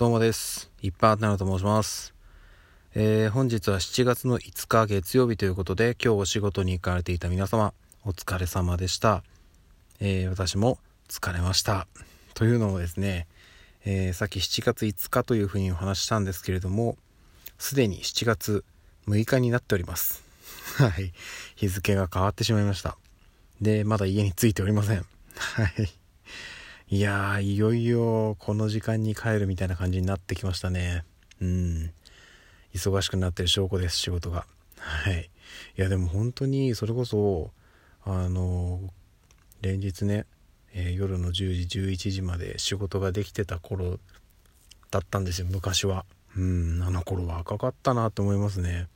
どうもです。一般なると申します。えー、本日は7月の5日月曜日ということで、今日お仕事に行かれていた皆様、お疲れ様でした。えー、私も疲れました。というのもですね、えー、さっき7月5日というふうにお話したんですけれども、すでに7月6日になっております。はい。日付が変わってしまいました。で、まだ家に着いておりません。はい。いやー、いよいよこの時間に帰るみたいな感じになってきましたね。うん。忙しくなってる証拠です、仕事が。はい。いや、でも本当にそれこそ、あの、連日ね、えー、夜の10時、11時まで仕事ができてた頃だったんですよ、昔は。うん、あの頃は赤かったなと思いますね。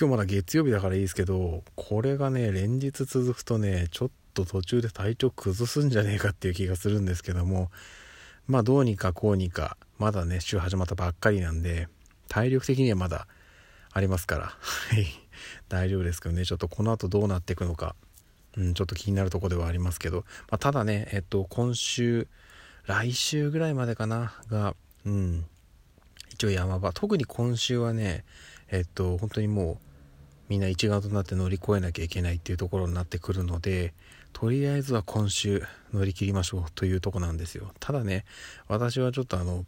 今日まだ月曜日だからいいですけど、これがね、連日続くとね、ちょっと途中で体調崩すんじゃねえかっていう気がするんですけどもまあどうにかこうにかまだね週始まったばっかりなんで体力的にはまだありますから大丈夫ですけどねちょっとこの後どうなっていくのか、うん、ちょっと気になるとこではありますけど、まあ、ただねえっと今週来週ぐらいまでかながうん一応山場。特に今週はねえっと本当にもうみんな一丸となって乗り越えなきゃいけないっていうところになってくるのでとりあえずは今週乗り切りましょうというとこなんですよ。ただね私はちょっとあの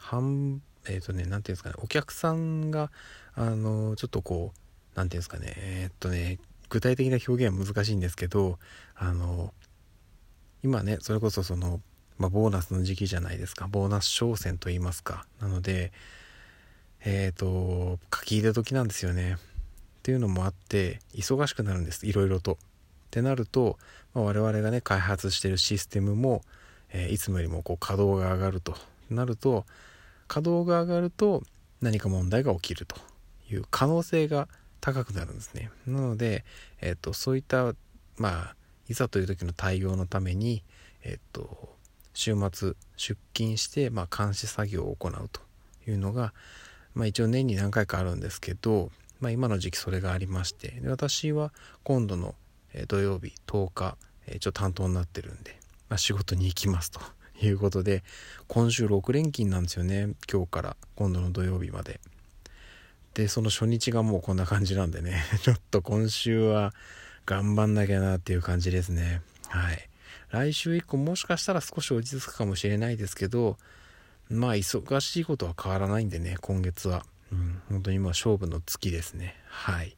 半えっ、ー、とね何ていうんですかねお客さんがあのちょっとこう何ていうんですかねえっとね具体的な表現は難しいんですけどあの今ねそれこそその、まあ、ボーナスの時期じゃないですか。ボーナス商戦と言いますか。なのでえっ、ー、と書き入れ時なんですよね。っていうのもあって忙しくなるんです。いろいろと。ってなると、まあ、我々がね開発してるシステムも、えー、いつもよりもこう稼働が上がるとなると稼働が上がると何か問題が起きるという可能性が高くなるんですね。なので、え、ー、と、そういったまあいざという時の対応のために、えっ、ー、と、週末出勤して、まあ、監視作業を行うというのが、まあ、一応年に何回かあるんですけど、まあ、今の時期それがありましてで私は今度の土曜日10日ちょっと担当になってるんで、まあ、仕事に行きますと いうことで今週6連勤なんですよね今日から今度の土曜日まででその初日がもうこんな感じなんでね ちょっと今週は頑張んなきゃなっていう感じですねはい来週以降もしかしたら少し落ち着くかもしれないですけどまあ忙しいことは変わらないんでね今月はうん、本当に今勝負の月ですね。はい。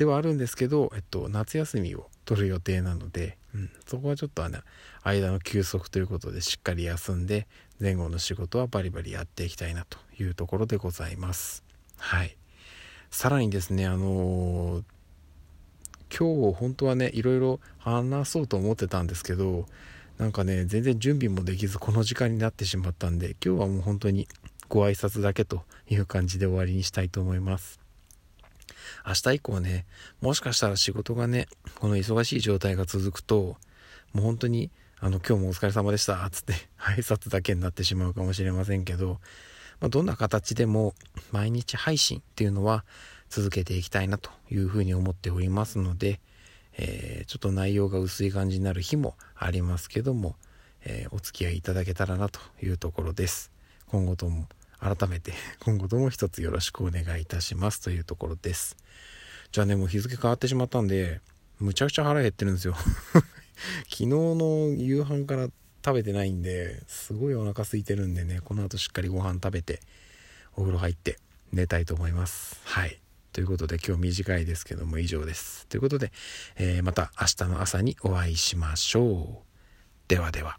ではあるんですけど、えっと、夏休みを取る予定なので、うん、そこはちょっとあの、間の休息ということでしっかり休んで、前後の仕事はバリバリやっていきたいなというところでございます。はい。さらにですね、あのー、今日本当はね、いろいろ話そうと思ってたんですけど、なんかね、全然準備もできずこの時間になってしまったんで、今日はもう本当にご挨拶だけという感じで終わりにしたいと思います。明日以降ね、もしかしたら仕事がね、この忙しい状態が続くと、もう本当に、あの、今日もお疲れ様でした、つって 挨拶だけになってしまうかもしれませんけど、まあ、どんな形でも毎日配信っていうのは続けていきたいなというふうに思っておりますので、えー、ちょっと内容が薄い感じになる日もありますけども、えー、お付き合いいただけたらなというところです。今後とも改めて 今後とも一つよろしくお願いいたしますというところです。じゃあね、もう日付変わってしまったんで、むちゃくちゃ腹減ってるんですよ 昨日の夕飯から食べてないんで、すごいお腹空いてるんでね、この後しっかりご飯食べて、お風呂入って寝たいと思います。はい。ということで今日短いですけども以上です。ということで、えー、また明日の朝にお会いしましょう。ではでは。